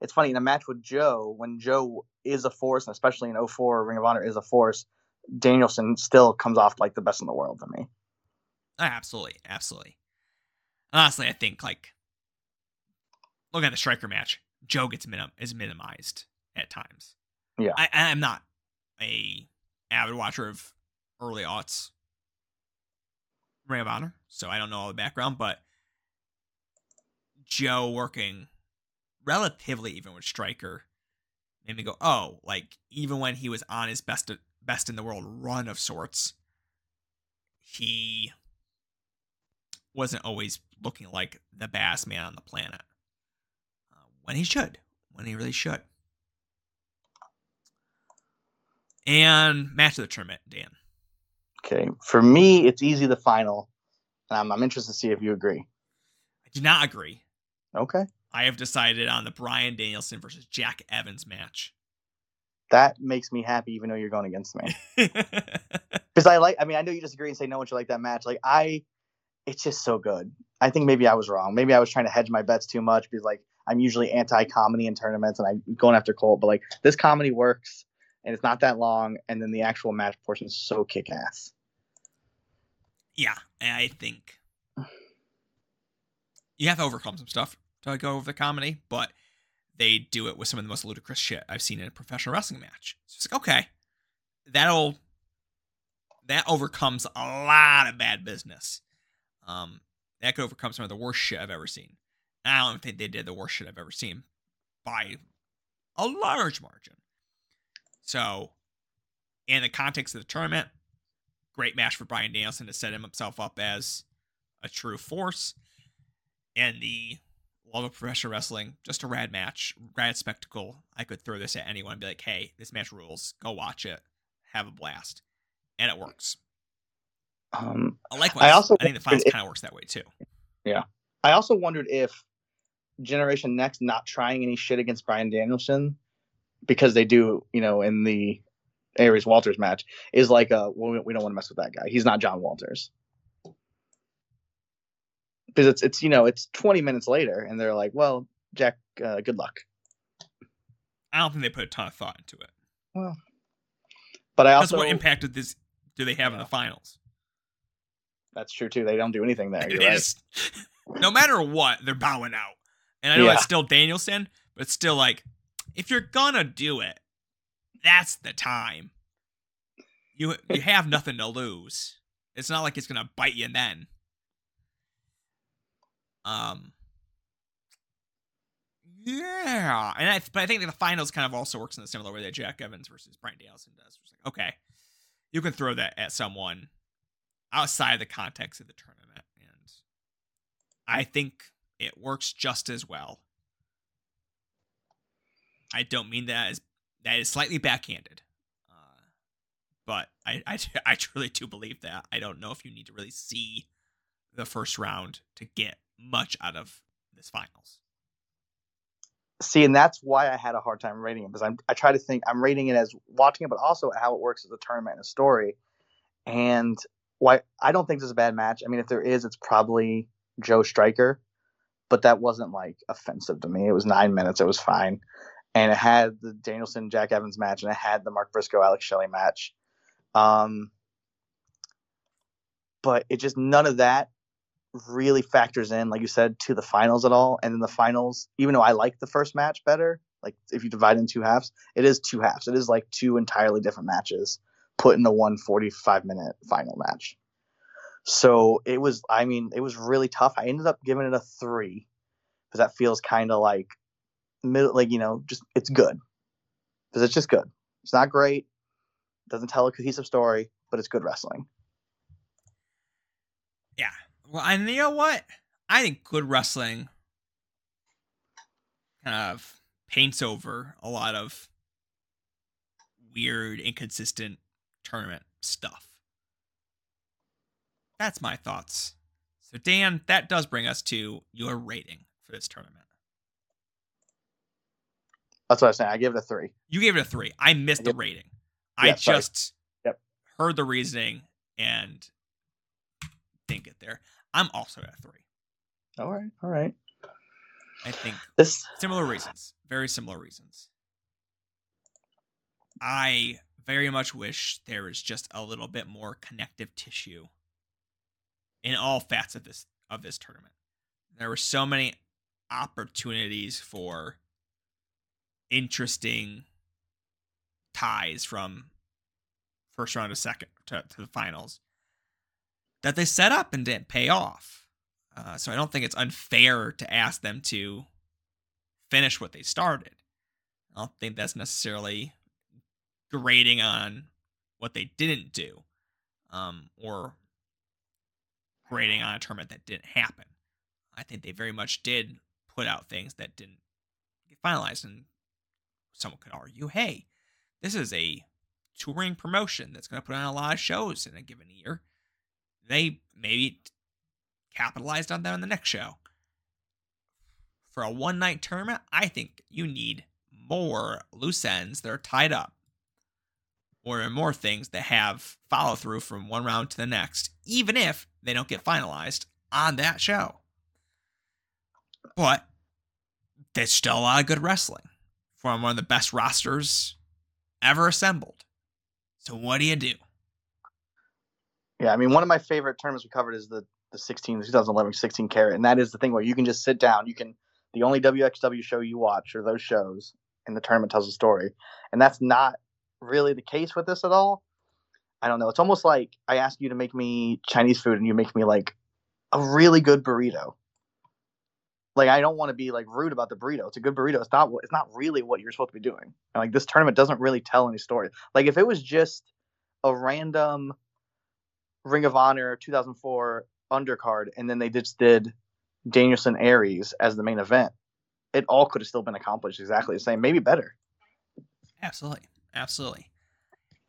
It's funny in a match with Joe when Joe is a force, and especially in 04, Ring of Honor is a force. Danielson still comes off like the best in the world to me. Ah, absolutely, absolutely. Honestly, I think like looking at the striker match, Joe gets minim- is minimized at times. Yeah. I, I'm not a avid watcher of early aughts Ring of Honor, so I don't know all the background, but Joe working relatively even with Striker made me go, oh, like even when he was on his best best in the world run of sorts, he wasn't always looking like the bass man on the planet. Uh, when he should, when he really should. And match of the tournament, Dan. Okay, for me, it's easy the final, and I'm, I'm interested to see if you agree. I do not agree. Okay, I have decided on the Bryan Danielson versus Jack Evans match. That makes me happy, even though you're going against me. Because I like, I mean, I know you disagree and say no one should like that match. Like I, it's just so good. I think maybe I was wrong. Maybe I was trying to hedge my bets too much because like I'm usually anti-comedy in tournaments, and I'm going after Colt. But like this comedy works, and it's not that long, and then the actual match portion is so kick-ass. Yeah, I think you have to overcome some stuff to go over the comedy, but they do it with some of the most ludicrous shit I've seen in a professional wrestling match. So it's like, okay, that'll that overcomes a lot of bad business. Um, that could overcome some of the worst shit I've ever seen. And I don't think they did the worst shit I've ever seen by a large margin. So, in the context of the tournament, great match for Bryan Danielson to set himself up as a true force. And the love of professional wrestling, just a rad match, rad spectacle. I could throw this at anyone and be like, hey, this match rules. Go watch it. Have a blast. And it works. Um, I like I also I think the finals kind of works that way too. Yeah. I also wondered if Generation Next not trying any shit against Bryan Danielson because they do, you know, in the Aries Walters match is like a well, we- we don't want to mess with that guy. He's not John Walters. Because it's it's you know it's 20 minutes later and they're like, well, Jack, uh, good luck. I don't think they put a ton of thought into it. Well But I also what impact did this do they have in the finals? that's true too. They don't do anything there. You're right. just- no matter what, they're bowing out. And I know Yeah. it's still Danielson, but it's still like, if you're gonna do it, that's the time. You you have nothing to lose. It's not like it's gonna bite you then. Um. Yeah, and I but I think the finals kind of also works in a similar way that Jack Evans versus Bryan Danielson does. Like, okay, you can throw that at someone outside the context of the tournament, and I think it works just as well. I don't mean that as that is slightly backhanded, uh, but I, I I truly do believe that. I don't know if you need to really see the first round to get much out of this finals. see, and that's why I had a hard time rating it because I'm I try to think I'm rating it as watching it, but also how it works as a tournament and a story. And why I don't think this is a bad match. I mean, if there is, it's probably Joe Striker, but that wasn't like offensive to me. It was nine minutes. It was fine, and it had the Danielson Jack Evans match, and it had the Mark Briscoe Alex Shelley match. Um, but it just none of that really factors in, like you said, to the finals at all. And in the finals, even though I like the first match better, like if you divide in two halves, it is two halves. It is like two entirely different matches put in the one 45 minute final match. So it was, I mean, it was really tough. I ended up giving it a three because that feels kind of like middle, like, you know, just it's good because it's just good. It's not great, doesn't tell a cohesive story, but it's good wrestling. Yeah. Well, and you know what? I think good wrestling kind of paints over a lot of weird, inconsistent tournament stuff. That's my thoughts. So, Dan, that does bring us to your rating for this tournament. That's what I was saying. I give it a three. You gave it a three. I missed the rating. I Yeah, sorry. just Yep. heard the reasoning and didn't get there. I'm also at a three. All right. All right. I think This similar reasons, very similar reasons. I very much wish there was just a little bit more connective tissue in all facets of this of this tournament. There were so many opportunities for interesting ties from first round to second to, to the finals that they set up and didn't pay off. Uh, so I don't think it's unfair to ask them to finish what they started. I don't think that's necessarily grading on what they didn't do, um, or grading on a tournament that didn't happen. I think they very much did put out things that didn't get finalized, and someone could argue, hey, this is a touring promotion that's going to put on a lot of shows in a given year. They maybe capitalized on that in the next show. For a one night tournament, I think you need more loose ends that are tied up, or more things that have follow through from one round to the next, even if they don't get finalized on that show. But there's still a lot of good wrestling from one of the best rosters ever assembled. So what do you do? Yeah, I mean, one of my favorite tournaments we covered is the the 16, 2011 16 carat, and that is the thing where you can just sit down. You can the only WXW show you watch are those shows, and the tournament tells a story, and that's not really the case with this at all. I don't know. It's almost like I ask you to make me Chinese food, and you make me like a really good burrito. Like I don't want to be like rude about the burrito. It's a good burrito. It's not. It's not really what you're supposed to be doing. And like this tournament doesn't really tell any story. Like if it was just a random Ring of Honor 2004 undercard, and then they just did Danielson Aries as the main event, it all could have still been accomplished exactly the same, maybe better. Absolutely. Absolutely.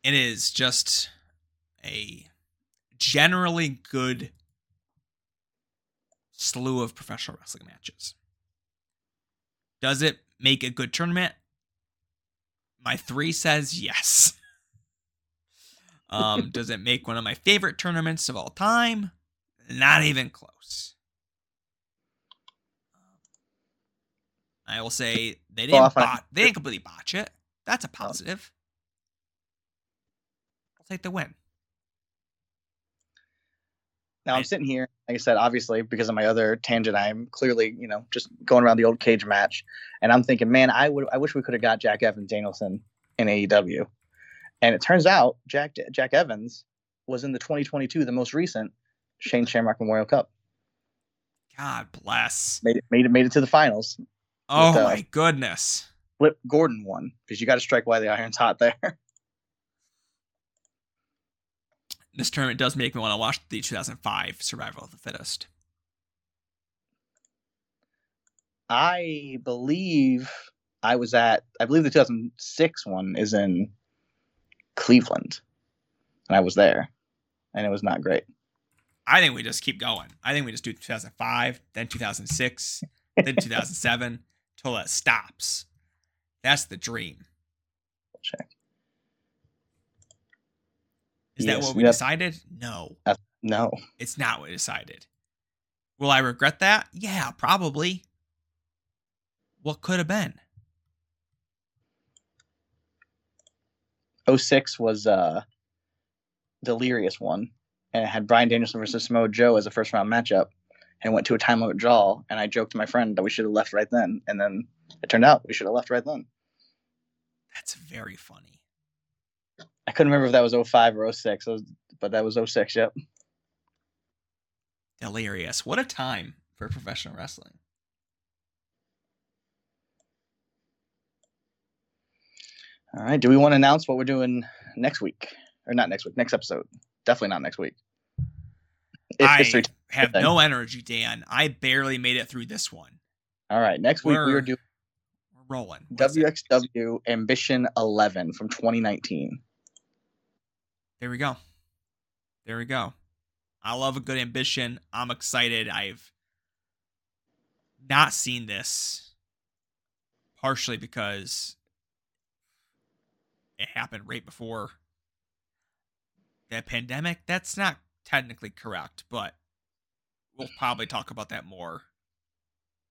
It is just a generally good slew of professional wrestling matches. Does it make a good tournament? My three says yes. Um, does it make one of my favorite tournaments of all time? Not even close. I will say they didn't Well, bot, they didn't completely botch it. That's a positive. I'll take the win. Now I'm sitting here, like I said, obviously because of my other tangent, I'm clearly, you know, just going around the old cage match, and I'm thinking, man, I would, I wish we could have got Jack Evans Danielson in AEW, and it turns out Jack Jack Evans was in the 2022, the most recent Shane Shamrock Memorial Cup, God bless. made it, made it, made it to the finals. Oh uh, my goodness. Flip Gordon won because you got to strike while the iron's hot there. This tournament does make me want to watch the 2005 Survival of the Fittest. I believe I was at, I believe the 2006 one is in Cleveland, and I was there, and it was not great. I think we just keep going. I think we just do 2005, then 2006, then 2007 till it stops. That's the dream. Check. Is that what we yep. decided? No, No, it's not what we decided. Will I regret that? Yeah, probably. What could have been? 06 was uh delirious one and it had bryan danielson versus samoa joe as a first round matchup and went to a time limit draw and i joked to my friend that we should have left right then and then it turned out we should have left right then That's very funny. i couldn't remember if that was 05 or 06 but that was 06 yep Delirious. What a time for professional wrestling. All right do we want to announce what we're doing next week or not next week next episode definitely not next week It's I history have no energy, Dan. I barely made it through this one. all right next week we We're- doing We're rolling. What's it? wxw ambition 11 from 2019 There we go. There we go. I love a good ambition. I'm excited. I've not seen this partially because it happened right before the pandemic. That's not technically correct, but we'll probably talk about that more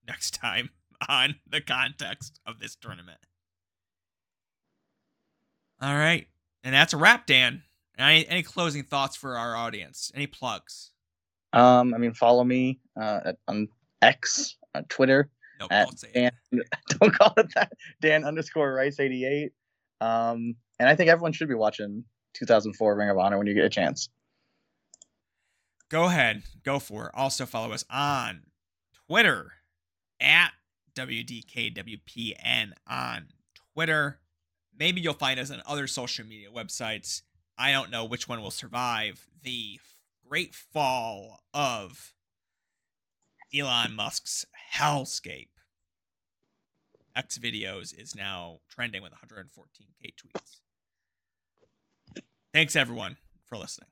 next time on the context of this tournament. All right. And that's a wrap, Dan. Any, any closing thoughts for our audience? Any plugs? Um, I mean, follow me uh, at- on X, on Twitter. No, At don't say it. Dan, don't call it that. Dan underscore Rice eighty eight. Um, and I think everyone should be watching 2004 Ring of Honor when you get a chance. Go ahead, go for it. Also follow us on Twitter at WDKWPN on Twitter. Maybe you'll find us on other social media websites. I don't know which one will survive the great fall of Elon Musk's hellscape. X videos is now trending with 114k tweets. Thanks everyone for listening.